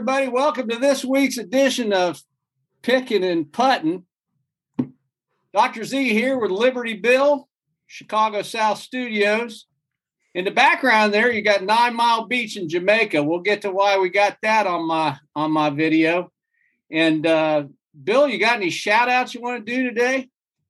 everybody. Welcome to this week's edition of Picking and Putting. Dr. Z here with Liberty Bill, Chicago South Studios. In the background there, you got Nine Mile Beach in Jamaica. We'll get to why we got that on my on my video. And uh, Bill, you got any shout outs you want to do today?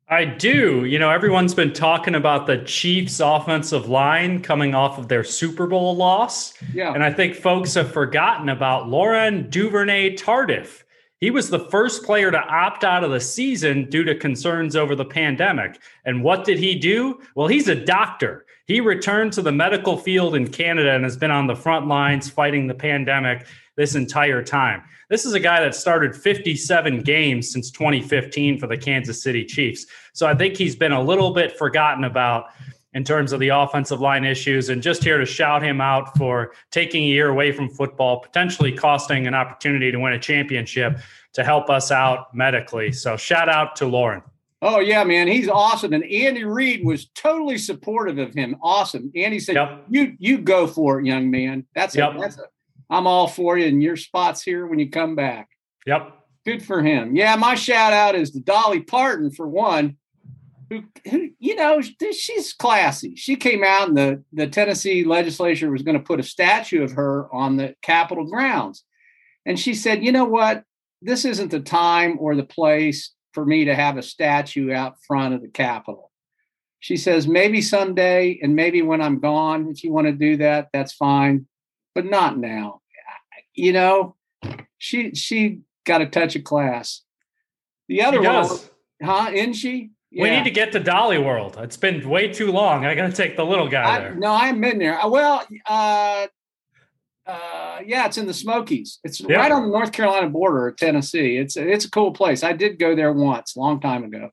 I do. You know, everyone's been talking about the Chiefs' offensive line coming off of their Super Bowl loss. Yeah. And I think folks have forgotten about Laurent Duvernay Tardif. He was the first player to opt out of the season due to concerns over the pandemic. And what did he do? Well, he's a doctor. He returned to the medical field in Canada and has been on the front lines fighting the pandemic this entire time. This is a guy that started 57 games since 2015 for the Kansas City Chiefs. So I think he's been a little bit forgotten about in terms of the offensive line issues and just here to shout him out for taking a year away from football, potentially costing an opportunity to win a championship to help us out medically. So shout out to Laurent. Oh yeah, man, he's awesome. And Andy Reid was totally supportive of him. Awesome. Andy said, yep. "You you go for it, young man. That's yep. a, that's a I'm all for you, and your spot's here when you come back. Yep. Good for him. Yeah, my shout out is to Dolly Parton for one, who, who you know, she's classy. She came out, and the the Tennessee legislature was going to put a statue of her on the Capitol grounds, and she said, you know what, this isn't the time or the place for me to have a statue out front of the Capitol. She says, maybe someday, and maybe when I'm gone, if you want to do that, that's fine, but not now you know, she she got a touch of class. The other one, huh? Isn't she? Yeah. We need to get to Dolly World. It's been way too long. I got to take the little guy I, there. No, I'm in there. Uh, well, uh, uh, yeah, it's in the Smokies. It's yep. right on the North Carolina border of Tennessee. It's it's a cool place. I did go there once, a long time ago.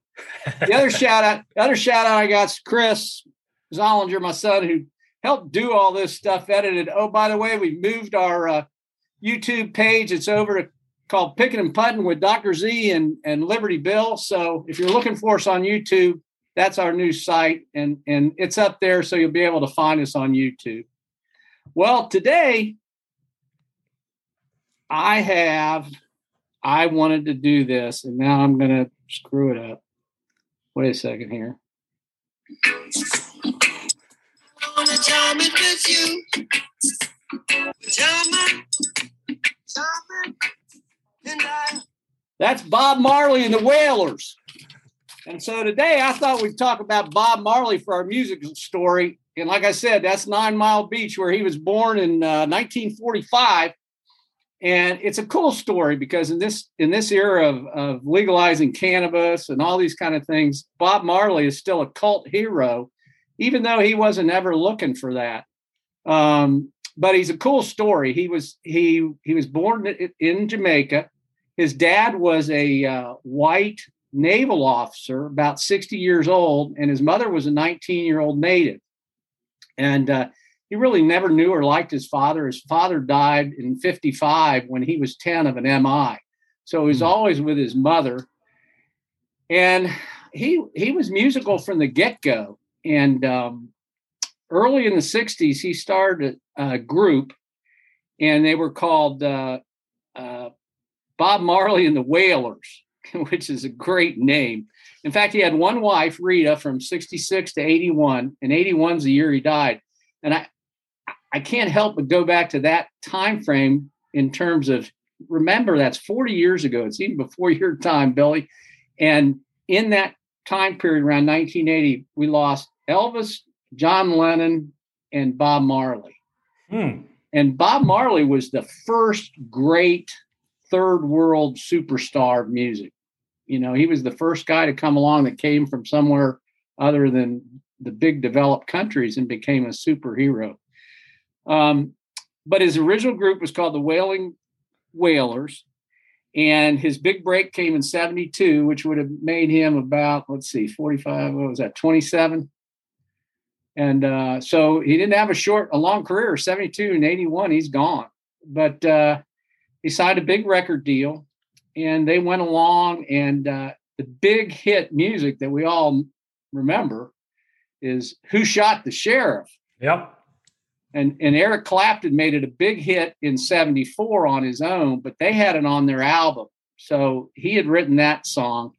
The other shout out, the other shout out I got is Chris Zollinger, my son, who helped do all this stuff, edited. Oh, by the way, we moved our uh, YouTube page. It's over to called Picking and Putting with Dr. Z and, and Liberty Bill. So if you're looking for us on YouTube, that's our new site and, and it's up there. So you'll be able to find us on YouTube. Well, today I have, I wanted to do this and now I'm going to screw it up. Wait a second here. That's Bob Marley and the Wailers. And so today I thought we'd talk about Bob Marley for our music story. And like I said, that's Nine Mile Beach, where he was born in uh, 1945. And it's a cool story because in this in this era of, of legalizing cannabis and all these kind of things, Bob Marley is still a cult hero, even though he wasn't ever looking for that. Um, but he's a cool story. He was he he was born in Jamaica. His dad was a uh, white naval officer, about 60 years old, and his mother was a 19 year old native. And uh, he really never knew or liked his father. His father died in 55 when he was 10 of an MI. So he was hmm. always with his mother. And he he was musical from the get go. And um, early in the 60s, he started a group, and they were called uh, uh, Bob Marley and the Wailers, which is a great name. In fact, he had one wife, Rita, from 66 to 81, and 81's the year he died. And I, I can't help but go back to that time frame in terms of remember that's 40 years ago. It's even before your time, Billy. And in that time period around 1980, we lost Elvis, John Lennon, and Bob Marley. Hmm. And Bob Marley was the first great third world superstar of music. You know, he was the first guy to come along that came from somewhere other than the big developed countries and became a superhero. Um, but his original group was called the Wailing Wailers. And his big break came in 72, which would have made him about, let's see, 45, what was that, 27? And uh, so he didn't have a short, a long career, 72 and 81, he's gone. But uh, he signed a big record deal and they went along and uh, the big hit music that we all remember is Who Shot the Sheriff? Yep. And, and Eric Clapton made it a big hit in 74 on his own, but they had it on their album. So he had written that song.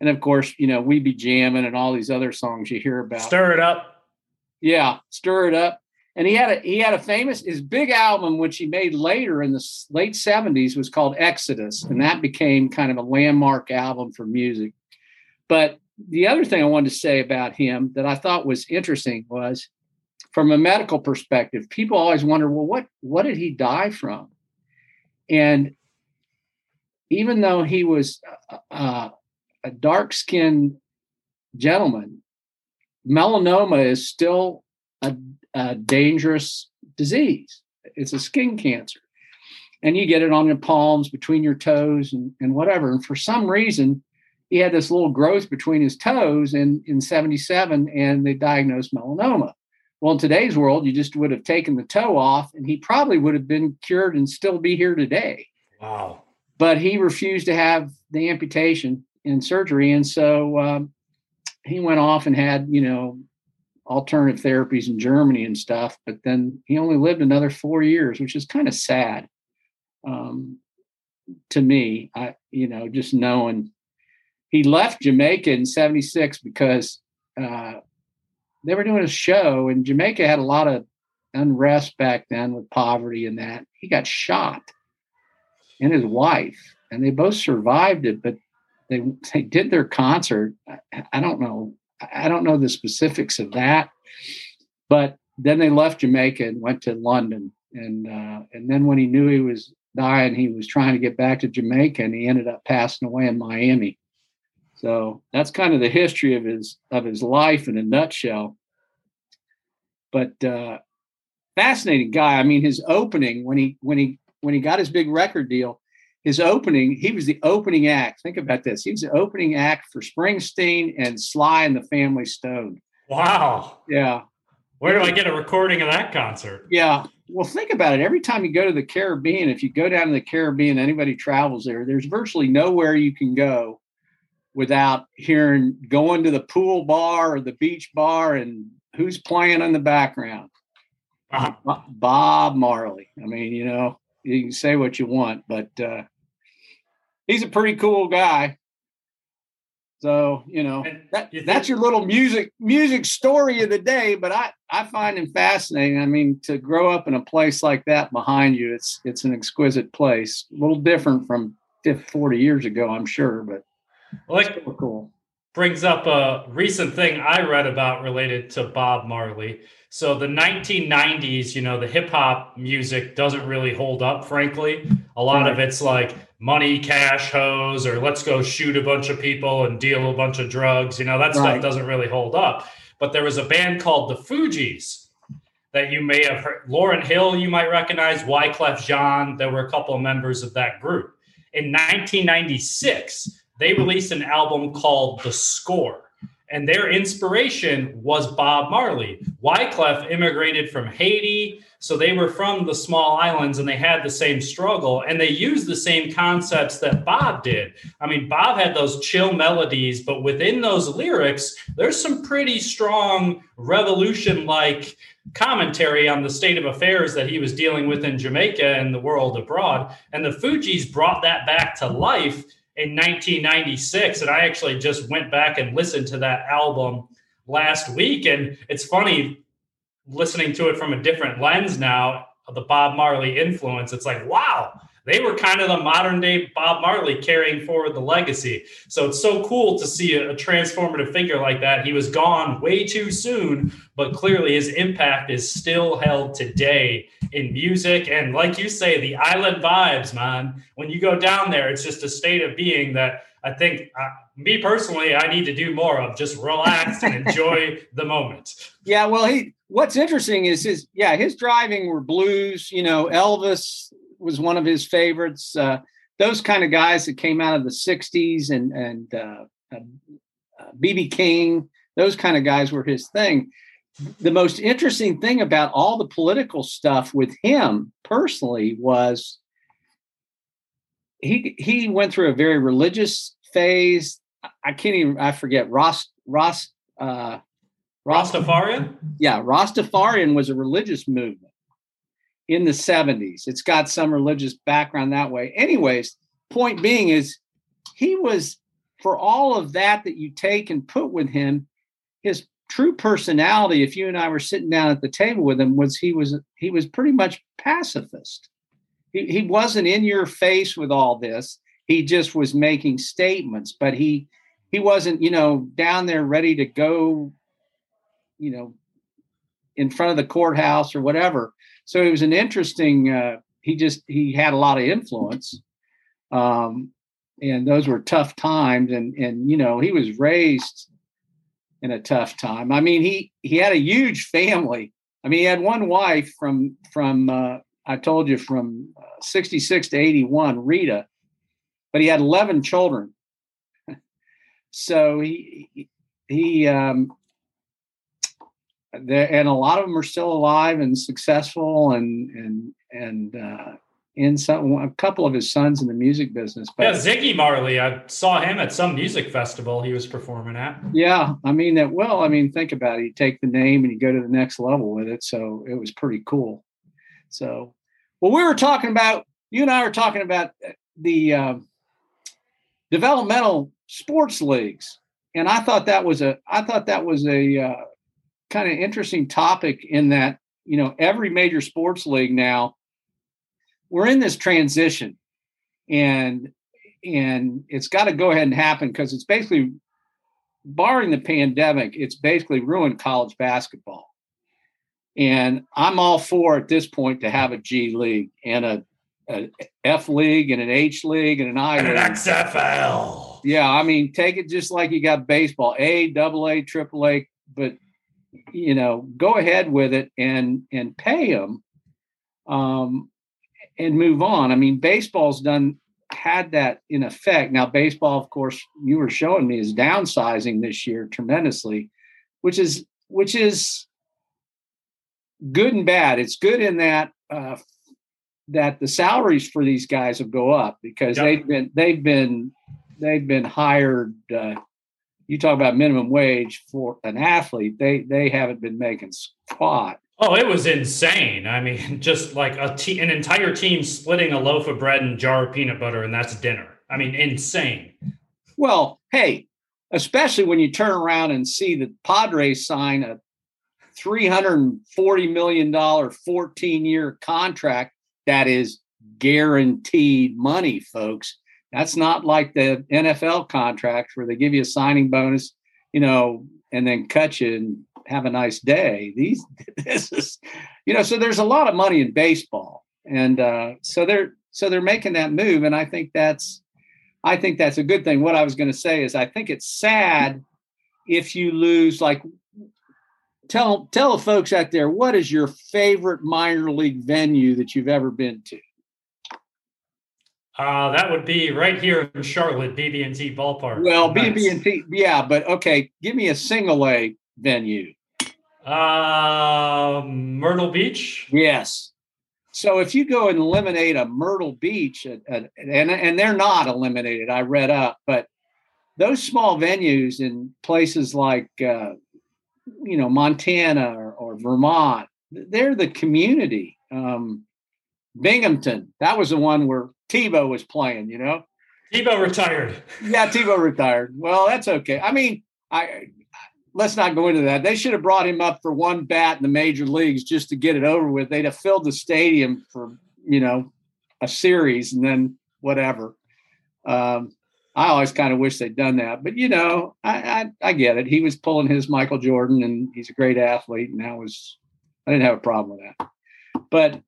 And of course, you know, We Be Jamming and all these other songs you hear about. Stir It Up. Yeah, Stir It Up. And he had a he had a famous his big album which he made later in the late 70s was called Exodus and that became kind of a landmark album for music. But the other thing I wanted to say about him that I thought was interesting was from a medical perspective, people always wonder, well, what what did he die from? And even though he was a dark skinned gentleman, melanoma is still a, a, dangerous disease. It's a skin cancer. And you get it on your palms, between your toes, and, and whatever. And for some reason, he had this little growth between his toes in, in 77, and they diagnosed melanoma. Well, in today's world, you just would have taken the toe off and he probably would have been cured and still be here today. Wow. But he refused to have the amputation and surgery. And so um, he went off and had, you know, alternative therapies in Germany and stuff. But then he only lived another four years, which is kind of sad um, to me. I, you know, just knowing he left Jamaica in 76 because uh, they were doing a show, and Jamaica had a lot of unrest back then with poverty and that. He got shot, and his wife, and they both survived it, but they they did their concert. I, I don't know. I don't know the specifics of that, but then they left Jamaica and went to London, and uh, and then when he knew he was dying, he was trying to get back to Jamaica, and he ended up passing away in Miami. So that's kind of the history of his of his life in a nutshell. But uh, fascinating guy. I mean, his opening when he when he when he got his big record deal, his opening he was the opening act. Think about this. He was the opening act for Springsteen and Sly and the Family Stone. Wow. Yeah. Where do I get a recording of that concert? Yeah. Well, think about it. Every time you go to the Caribbean, if you go down to the Caribbean, anybody travels there, there's virtually nowhere you can go without hearing going to the pool bar or the beach bar and who's playing in the background. Uh-huh. Bob Marley. I mean, you know, you can say what you want, but uh, he's a pretty cool guy. So you know that, that's your little music music story of the day. But I I find him fascinating. I mean, to grow up in a place like that behind you, it's it's an exquisite place. A little different from 50, 40 years ago, I'm sure, but like cool. Brings up a recent thing I read about related to Bob Marley. So the 1990s, you know, the hip hop music doesn't really hold up, frankly. A lot right. of it's like money, cash, hoes, or let's go shoot a bunch of people and deal a bunch of drugs. You know, that right. stuff doesn't really hold up. But there was a band called the Fugees that you may have heard. Lauryn Hill, you might recognize, Wyclef Jean. There were a couple of members of that group. In 1996, they released an album called The Score. And their inspiration was Bob Marley. Wyclef immigrated from Haiti. So they were from the small islands and they had the same struggle and they used the same concepts that Bob did. I mean, Bob had those chill melodies, but within those lyrics, there's some pretty strong revolution like commentary on the state of affairs that he was dealing with in Jamaica and the world abroad. And the Fugees brought that back to life in 1996 and i actually just went back and listened to that album last week and it's funny listening to it from a different lens now of the bob marley influence it's like wow they were kind of the modern day Bob Marley carrying forward the legacy. So it's so cool to see a, transformative figure like that. He was gone way too soon, but clearly his impact is still held today in music. And like you say, the island vibes, man. When you go down there, it's just a state of being that I think, uh, me personally, I need to do more of. Just relax and enjoy the moment. Yeah, well, he. What's interesting is his. Yeah, his driving were blues. You know, Elvis was one of his favorites. Uh, those kind of guys that came out of the '60s and and BB uh, uh, King, those kind of guys were his thing. The most interesting thing about all the political stuff with him personally was he he went through a very religious phase. I can't even I forget Ross Ross uh, Rastafarian? Yeah, Rastafarian was a religious movement in the 70s. It's got some religious background that way. Anyways, point being is he was for all of that that you take and put with him, his true personality, if you and I were sitting down at the table with him, was he was he was pretty much pacifist. He, he wasn't in your face with all this. He just was making statements, but he he wasn't, you know, down there ready to go you know, in front of the courthouse or whatever. So it was an interesting. Uh, he just he had a lot of influence, um, and those were tough times. And and you know he was raised in a tough time. I mean he he had a huge family. I mean he had one wife from from uh, I told you from uh, 66 to 81, Rita, but he had 11 children. so he he um, and a lot of them are still alive and successful and and and uh, in some a couple of his sons in the music business. But yeah, Ziggy Marley, I saw him at some music festival he was performing at. Yeah, I mean that. Well, I mean, think about it. You take the name and you go to the next level with it. So it was pretty cool. So, well, we were talking about you and I were talking about the uh, developmental sports leagues, and I thought that was a I thought that was a uh, kind of interesting topic in that you know every major sports league now we're in this transition and and it's got to go ahead and happen because it's basically barring the pandemic it's basically ruined college basketball and i'm all for at this point to have a g league and a, a f league and an h league and an i and league. an xfl yeah i mean take it just like you got baseball a double a triple a but you know, go ahead with it and and pay them, um, and move on. I mean, baseball's done had that in effect. Now, baseball, of course, you were showing me is downsizing this year tremendously, which is which is good and bad. It's good in that uh, that the salaries for these guys will go up because yep. they've been they've been they've been hired uh, you talk about minimum wage for an athlete, they they haven't been making squat. Oh, it was insane. I mean, just like a te- an entire team splitting a loaf of bread and jar of peanut butter, and that's dinner. I mean, insane. Well, hey, especially when you turn around and see the Padres sign a $340 million 14 year contract that is guaranteed money, folks. That's not like the NFL contracts where they give you a signing bonus, you know, and then cut you have a nice day. These, this is, you know, so there's a lot of money in baseball, and uh, so they're so they're making that move, and I think that's, I think that's a good thing. What I was going to say is, I think it's sad if you lose. Like, tell tell the folks out there, what is your favorite minor league venue that you've ever been to? Uh, that would be right here in Charlotte, BB&T Ballpark. Well, nice. BB&T, yeah, but okay, give me a single A venue. Uh, Myrtle Beach. Yes. So if you go and eliminate a Myrtle Beach, and and they're not eliminated, I read up, but those small venues in places like uh, you know Montana or, or, Vermont, they're the community. Um, Binghamton, that was the one where Tebow was playing, you know. Tebow retired. Yeah, Tebow retired. Well, that's okay. I mean, I let's not go into that. They should have brought him up for one bat in the major leagues just to get it over with. They'd have filled the stadium for, you know, a series and then whatever. Um, I always kind of wish they'd done that, but you know, I, I, I get it. He was pulling his Michael Jordan, and he's a great athlete, and that was I didn't have a problem with that. But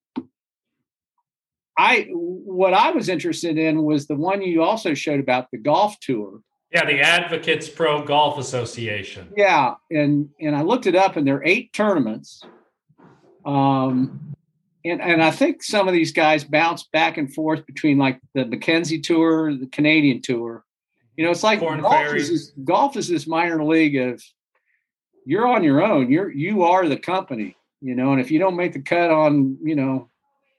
I what I was interested in was the one you also showed about the golf tour. Yeah, the Advocates Pro Golf Association. Yeah, and and I looked it up, and there are eight tournaments. Um, and and I think some of these guys bounce back and forth between like the Mackenzie Tour, the Canadian Tour. You know, it's like golf is, this, golf is this minor league of you're on your own. You're you are the company. You know, and if you don't make the cut on you know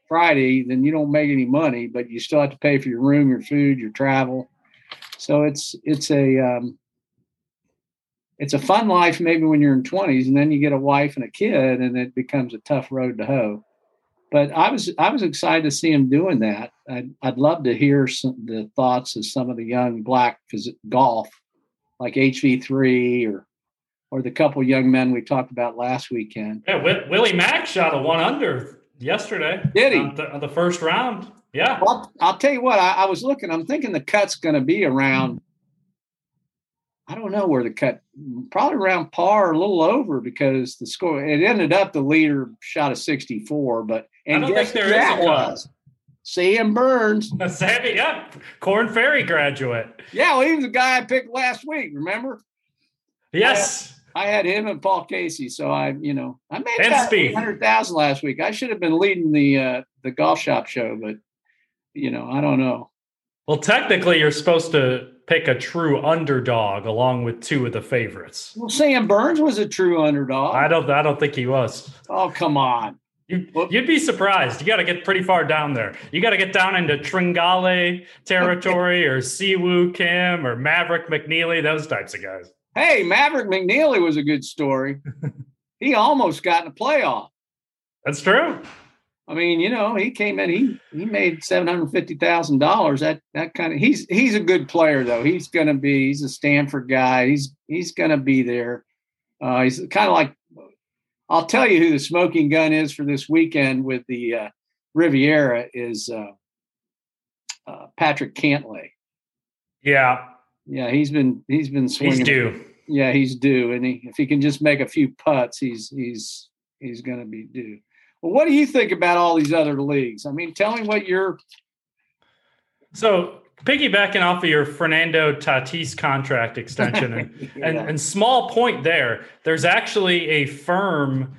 Friday, then you don't make any money, but you still have to pay for your room, your food, your travel. So it's it's a um, it's a fun life maybe when you're in 20s, and then you get a wife and a kid, and it becomes a tough road to hoe. But I was I was excited to see him doing that. I'd, I'd love to hear some, the thoughts of some of the young black golf, like HV3 or or the couple young men we talked about last weekend. Yeah, Willie Mack shot a one under yesterday. Did he? On the, on the first round. Yeah. Well, I'll tell you what, I, I was looking, I'm thinking the cut's going to be around, I don't know where the cut, probably around par or a little over because the score, it ended up the leader shot a 64, but, and I don't think there that was. Sam Burns. Sammy, yeah, Korn Ferry graduate. Yeah, well, he was the guy I picked last week, remember? Yes. I had him and Paul Casey, so I, you know, I made hundred thousand last week. I should have been leading the uh, the golf shop show, but you know, I don't know. Well, technically, you're supposed to pick a true underdog along with two of the favorites. Well, Sam Burns was a true underdog. I don't. I don't think he was. Oh, come on. You, would be surprised. You got to get pretty far down there. You got to get down into Tringale territory or Siwoo Kim or Maverick McNealy, those types of guys. Hey, Maverick McNealy was a good story. he almost got in the playoff. That's true. I mean, you know, he came in, he he made seven hundred fifty thousand dollars. That that kind of he's he's a good player though. He's gonna be he's a Stanford guy. He's he's gonna be there. Uh, he's kind of like I'll tell you who the smoking gun is for this weekend with the uh, Riviera is uh, uh Patrick Cantlay. Yeah, yeah, he's been he's been swinging. He's due. Yeah, he's due, and he, if he can just make a few putts, he's he's he's going to be due. What do you think about all these other leagues? I mean, tell me what you're. So piggybacking off of your Fernando Tatis contract extension, and, yeah. and, and small point there, there's actually a firm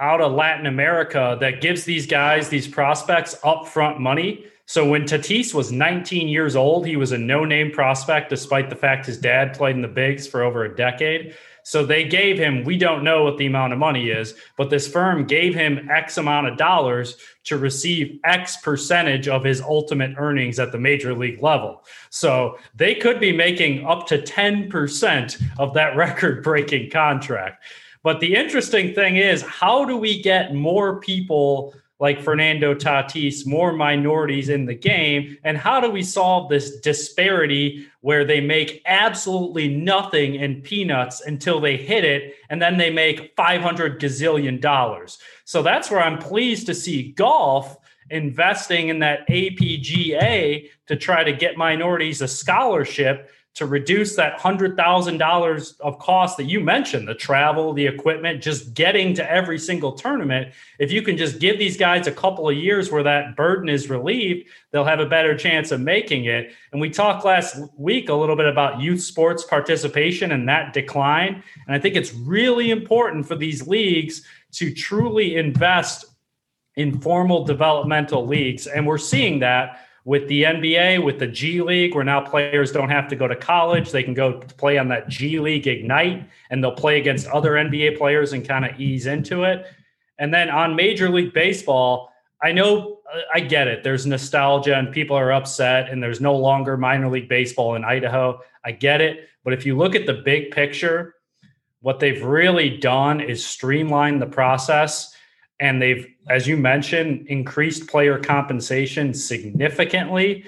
out of Latin America that gives these guys, these prospects, upfront money so when Tatis was 19 years old, he was a no-name prospect, despite the fact his dad played in the bigs for over a decade. So they gave him, we don't know what the amount of money is, but this firm gave him X amount of dollars to receive X percentage of his ultimate earnings at the major league level. So they could be making up to 10% of that record breaking contract. But the interesting thing is, how do we get more people like Fernando Tatis, more minorities in the game? And how do we solve this disparity where they make absolutely nothing in peanuts until they hit it and then they make 500 gazillion dollars? So that's where I'm pleased to see golf investing in that APGA to try to get minorities a scholarship to reduce that $100,000 of cost that you mentioned the travel, the equipment, just getting to every single tournament. If you can just give these guys a couple of years where that burden is relieved, they'll have a better chance of making it. And we talked last week a little bit about youth sports participation and that decline. And I think it's really important for these leagues to truly invest in formal developmental leagues. And we're seeing that with the NBA, with the G League, where now players don't have to go to college. They can go play on that G League Ignite and they'll play against other NBA players and kind of ease into it. And then on Major League Baseball, I know I get it. There's nostalgia and people are upset, and there's no longer minor league baseball in Idaho. I get it. But if you look at the big picture, what they've really done is streamline the process and they've, as you mentioned, increased player compensation significantly.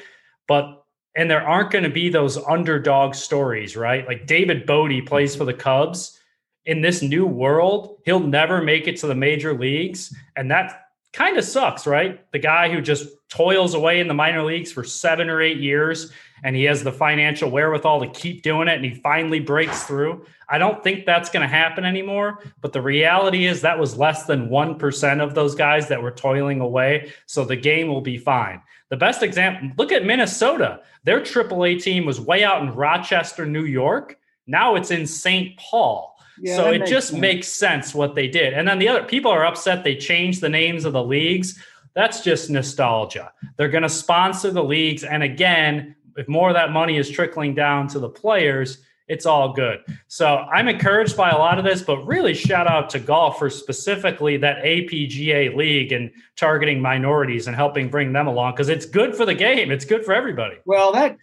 But and there aren't going to be those underdog stories, right? Like David Bote plays for the Cubs. In this new world, he'll never make it to the major leagues. And that kind of sucks, right? The guy who just toils away in the minor leagues for seven or eight years and he has the financial wherewithal to keep doing it and he finally breaks through. I don't think that's going to happen anymore. But the reality is that was less than 1% of those guys that were toiling away. So the game will be fine. The best example look at Minnesota. Their AAA team was way out in Rochester, New York. Now it's in St. Paul. Yeah, so it just sense. makes sense what they did. And then the other people are upset they changed the names of the leagues. That's just nostalgia. They're going to sponsor the leagues. And again, if more of that money is trickling down to the players, it's all good. So I'm encouraged by a lot of this, but really shout out to golf for specifically that APGA league and targeting minorities and helping bring them along because it's good for the game. It's good for everybody. Well, that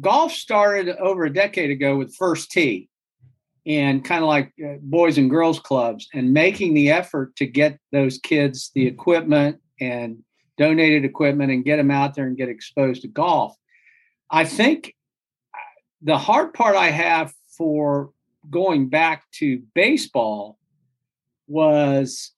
golf started over a decade ago with First Tee and kind of like uh, boys and girls clubs and making the effort to get those kids the equipment and donated equipment and get them out there and get exposed to golf. I think the hard part I have for going back to baseball was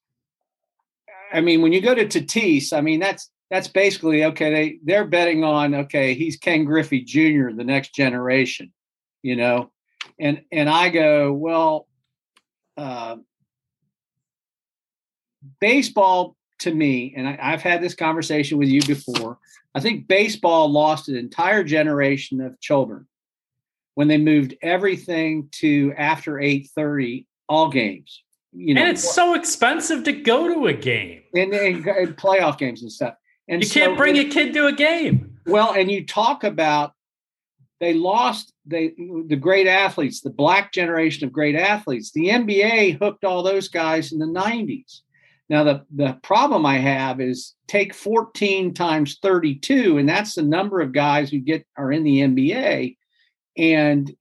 I mean, when you go to Tatis, I mean that's that's basically okay. They they're betting on okay, he's Ken Griffey Jr., the next generation, you know, and and I go well, uh, baseball to me, and I, I've had this conversation with you before. I think baseball lost an entire generation of children when they moved everything to after 8:30 all games. You know, and it's so expensive to go to a game and, and, and playoff games and stuff. And you can't bring a kid to a game. Well, and you talk about they lost they the great athletes, the black generation of great athletes. The NBA hooked all those guys in the 90s. Now the the problem I have is take 14 times 32 and that's the number of guys who get are in the NBA and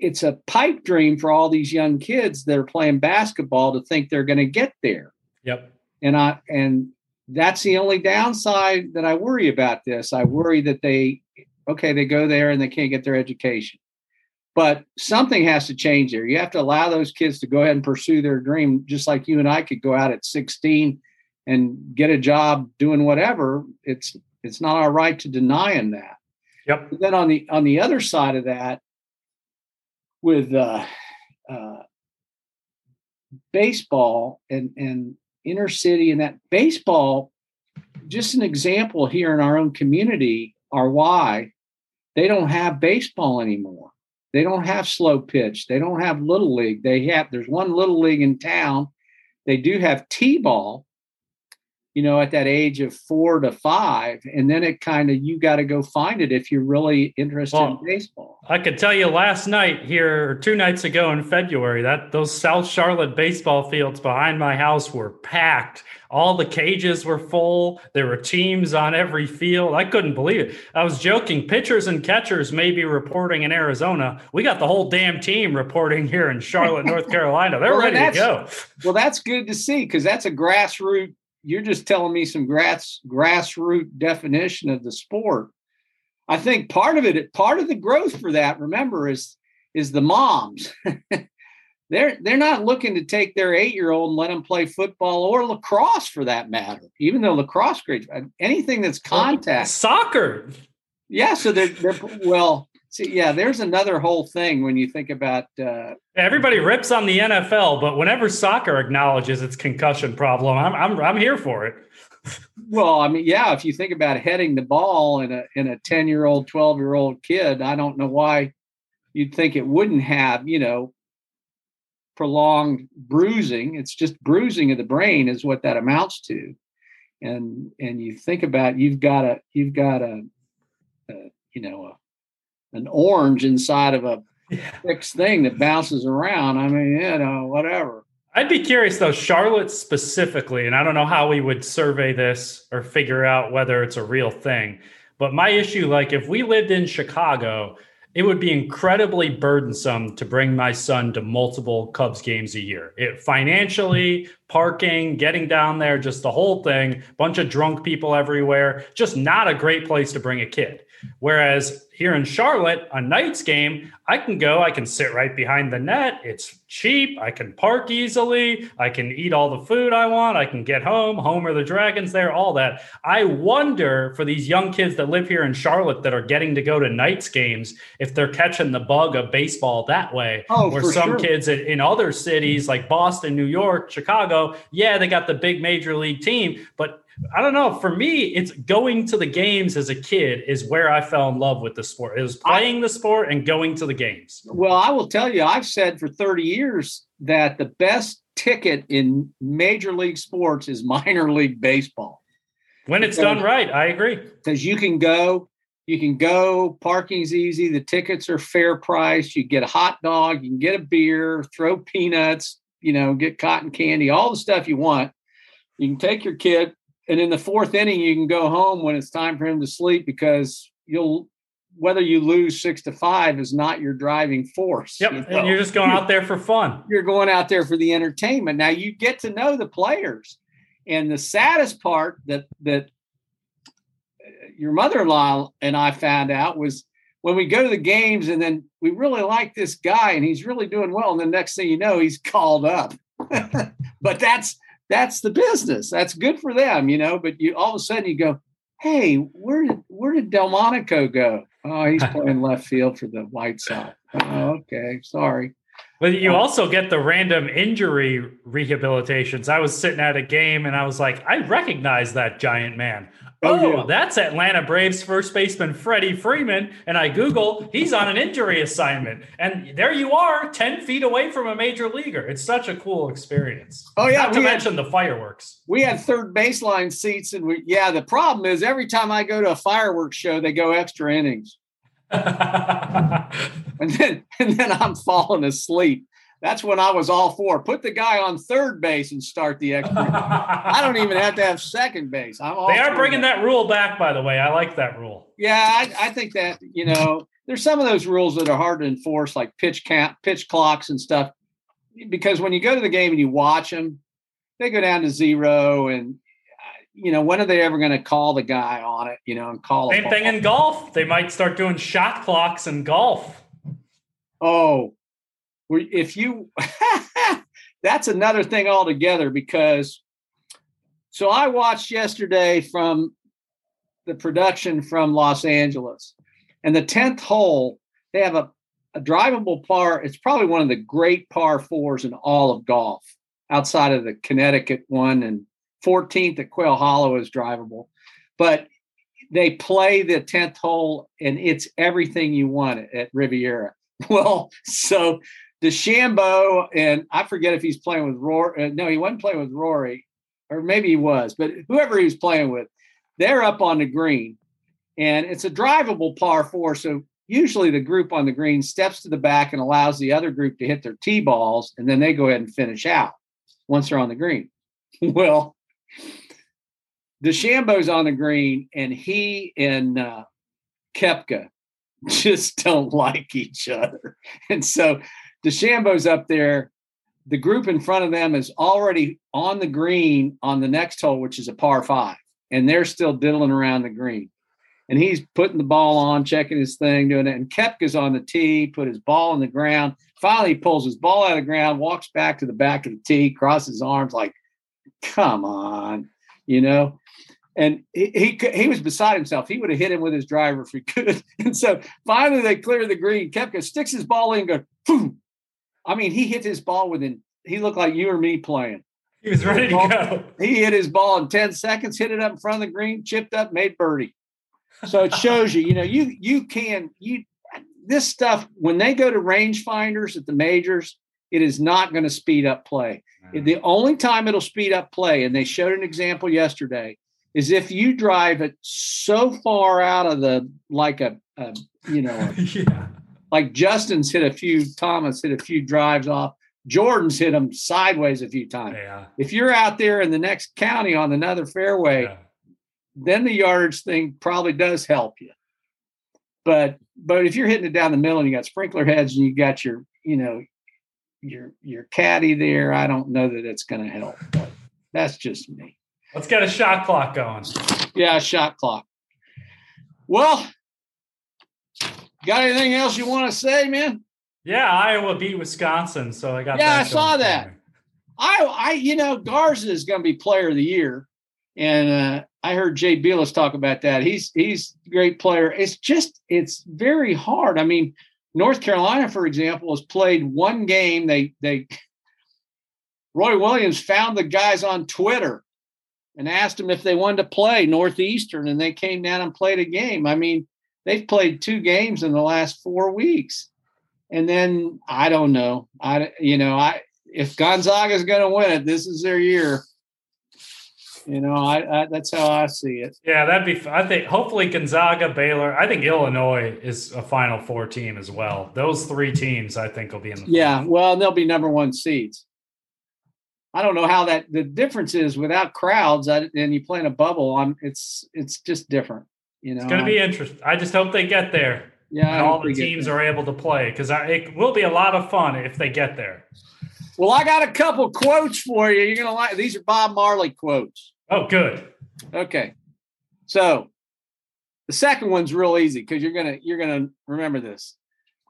it's a pipe dream for all these young kids that are playing basketball to think they're going to get there. Yep. And I and that's the only downside that I worry about this. I worry that they okay, they go there and they can't get their education. But something has to change there. You have to allow those kids to go ahead and pursue their dream just like you and I could go out at 16 and get a job doing whatever. It's it's not our right to deny them that. Yep. But then on the on the other side of that, with uh, uh, baseball and and inner city and that baseball, just an example here in our own community are why they don't have baseball anymore. They don't have slow pitch. They don't have little league. They have there's one little league in town. They do have t-ball, you know, at that age of four to five. And then it kind of, you got to go find it if you're really interested well, in baseball. I could tell you last night here, or two nights ago in February, that those South Charlotte baseball fields behind my house were packed. All the cages were full. There were teams on every field. I couldn't believe it. I was joking. Pitchers and catchers may be reporting in Arizona. We got the whole damn team reporting here in Charlotte, North Carolina. They're well, ready to go. Well, that's good to see because that's a grassroots you're just telling me some grass grassroots definition of the sport. I think part of it, part of the growth for that, remember, is is the moms. they're they're not looking to take their eight year old and let them play football or lacrosse for that matter. Even though lacrosse grades, anything that's contact, soccer. Yeah, so they're, they're well. See, yeah, there's another whole thing when you think about. Uh, Everybody rips on the NFL, but whenever soccer acknowledges its concussion problem, I'm I'm I'm here for it. well, I mean, yeah, if you think about heading the ball in a in a ten year old, twelve year old kid, I don't know why you'd think it wouldn't have, you know, prolonged bruising. It's just bruising of the brain is what that amounts to, and and you think about you've got a you've got a, a you know a an orange inside of a yeah. fixed thing that bounces around. I mean, you know, whatever. I'd be curious though, Charlotte specifically, and I don't know how we would survey this or figure out whether it's a real thing. But my issue, like if we lived in Chicago, it would be incredibly burdensome to bring my son to multiple Cubs games a year. It financially, parking, getting down there, just the whole thing, bunch of drunk people everywhere, just not a great place to bring a kid. Whereas here in Charlotte, a night's game, I can go, I can sit right behind the net. It's cheap. I can park easily. I can eat all the food I want. I can get home. Home are the dragons there, all that. I wonder for these young kids that live here in Charlotte that are getting to go to Knights games if they're catching the bug of baseball that way. Oh, Where some sure. kids in other cities like Boston, New York, Chicago, yeah, they got the big major league team, but I don't know. For me, it's going to the games as a kid is where I fell in love with the sport. It was playing the sport and going to the games. Well, I will tell you, I've said for 30 years that the best ticket in major league sports is minor league baseball. When it's because, done right, I agree. Because you can go, you can go, parking's easy, the tickets are fair price, you get a hot dog, you can get a beer, throw peanuts, you know, get cotton candy, all the stuff you want. You can take your kid and in the fourth inning, you can go home when it's time for him to sleep because you'll whether you lose six to five is not your driving force. Yep. You know? And you're just going out there for fun. You're going out there for the entertainment. Now you get to know the players. And the saddest part that that uh, your mother-in-law and I found out was when we go to the games and then we really like this guy and he's really doing well. And the next thing you know, he's called up. but that's that's the business. That's good for them, you know. But you all of a sudden you go, hey, where did where did Delmonico go? Oh, he's playing left field for the White Sox. Oh, okay, sorry. But you um, also get the random injury rehabilitations. I was sitting at a game and I was like, I recognize that giant man. Oh, oh yeah. that's Atlanta Braves first baseman Freddie Freeman. And I Google, he's on an injury assignment. And there you are, 10 feet away from a major leaguer. It's such a cool experience. Oh, yeah. Not to mention the fireworks. We had third baseline seats. And we, yeah, the problem is every time I go to a fireworks show, they go extra innings. and then and then I'm falling asleep. That's when I was all for put the guy on third base and start the extra. I don't even have to have second base. I'm all they are bringing that. that. rule back, by the way. I like that rule. Yeah, I, I, think that you know there's some of those rules that are hard to enforce, like pitch count, pitch clocks, and stuff. Because when you go to the game and you watch them, they go down to zero, and you know, when are they ever going to call the guy on it? You know, and call same thing in golf. They might start doing shot clocks in golf. Oh, if you, that's another thing altogether because. So I watched yesterday from the production from Los Angeles, and the tenth hole they have a, a drivable par. It's probably one of the great par fours in all of golf, outside of the Connecticut one and 14th at Quail Hollow is drivable, but they play the 10th hole and it's everything you want at Riviera. Well, so DeChambeau, and I forget if he's playing with Rory. Uh, no, he wasn't playing with Rory, or maybe he was, but whoever he was playing with, they're up on the green. And it's a drivable par four. So usually the group on the green steps to the back and allows the other group to hit their tee balls, and then they go ahead and finish out once they're on the green. Well, DeChambeau's on the green, and he and uh, Koepka just don't like each other. And so DeChambeau's up there. The group in front of them is already on the green on the next hole, which is a par five, and they're still diddling around the green. And he's putting the ball on, checking his thing, doing it. And Koepka's on the tee, put his ball on the ground. Finally, he pulls his ball out of the ground, walks back to the back of the tee, crosses his arms like, come on, you know. And he, he he was beside himself. He would have hit him with his driver if he could. And so finally, they clear the green. Koepka sticks his ball in, and goes, boom. I mean, he hit his ball within. He looked like you or me playing. He was ready to go. He hit his ball in ten seconds, hit it up in front of the green, chipped up, made birdie. So it shows you, you know, you you can you this stuff when they go to rangefinders at the majors, it is not going to speed up play. The only time it'll speed up play, and they showed an example yesterday, is if you drive it so far out of the like a, a you know, yeah. Like Justin's hit a few, Thomas hit a few drives off. Jordan's hit them sideways a few times. Yeah. If you're out there in the next county on another fairway, yeah. then the yardage thing probably does help you. But but if you're hitting it down the middle and you got sprinkler heads and you got your you know your your caddy there, I don't know that it's going to help. But that's just me. Let's get a shot clock going. Yeah, shot clock. Well, got anything else you want to say, man? Yeah, Iowa beat Wisconsin, so I got. Yeah, I saw that. I, I, you know, Garza is going to be Player of the Year, and uh, I heard Jay Bilas talk about that. He's he's a great player. It's just it's very hard. I mean, North Carolina, for example, has played one game. They they Roy Williams found the guys on Twitter and asked them if they wanted to play Northeastern, and they came down and played a game. I mean, they've played two games in the last four weeks, and then I don't know. I you know I if Gonzaga is going to win it, this is their year. You know, I, I, that's how I see it. Yeah, that'd be. I think hopefully Gonzaga, Baylor. I think Illinois is a Final Four team as well. Those three teams, I think, will be in the. Yeah, well, they'll be number one seeds. I don't know how that the difference is without crowds and you play in a bubble. I'm it's it's just different. You know, it's going to be interesting. I just hope they get there. Yeah, and all the teams are able to play because it will be a lot of fun if they get there. Well, I got a couple quotes for you. You're gonna like these are Bob Marley quotes. Oh, good. Okay. So the second one's real easy because you're gonna you're gonna remember this.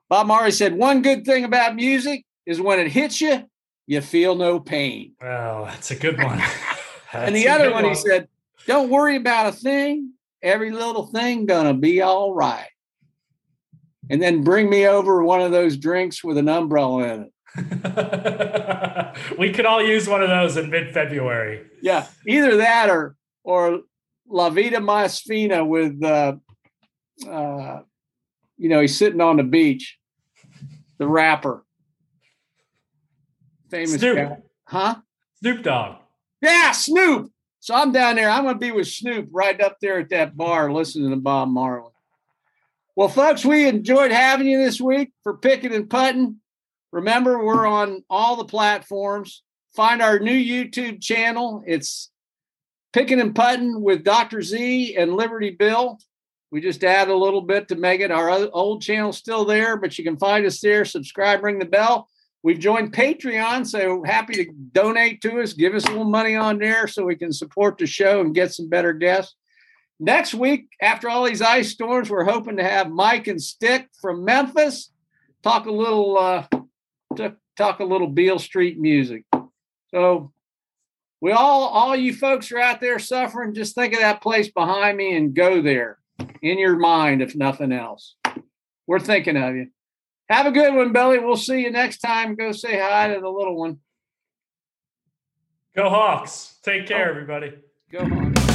Bob Marley said, "One good thing about music is when it hits you, you feel no pain." Oh, that's a good one. and the other one, one, he said, "Don't worry about a thing. Every little thing gonna be all right." And then bring me over one of those drinks with an umbrella in it. we could all use one of those in mid-February. Yeah, either that or or La Vida Más Fina with uh, uh, you know he's sitting on the beach, the rapper, famous Snoop. guy, huh? Snoop Dogg. Yeah, Snoop. So I'm down there. I'm going to be with Snoop right up there at that bar listening to Bob Marley. Well, folks, we enjoyed having you this week for picking and putting. Remember, we're on all the platforms. Find our new YouTube channel. It's Picking and Putting with Dr. Z and Liberty Bill. We just add a little bit to make it. Our old channel's still there, but you can find us there. Subscribe, ring the bell. We've joined Patreon, so happy to donate to us. Give us a little money on there so we can support the show and get some better guests. Next week, after all these ice storms, we're hoping to have Mike and Stick from Memphis talk a little uh, talk a little Beale Street music. So we all all you folks are out there suffering, just think of that place behind me and go there in your mind, if nothing else. We're thinking of you. Have a good one, Billy. We'll see you next time. Go say hi to the little one. Go Hawks. Take care, oh. everybody. Go Hawks.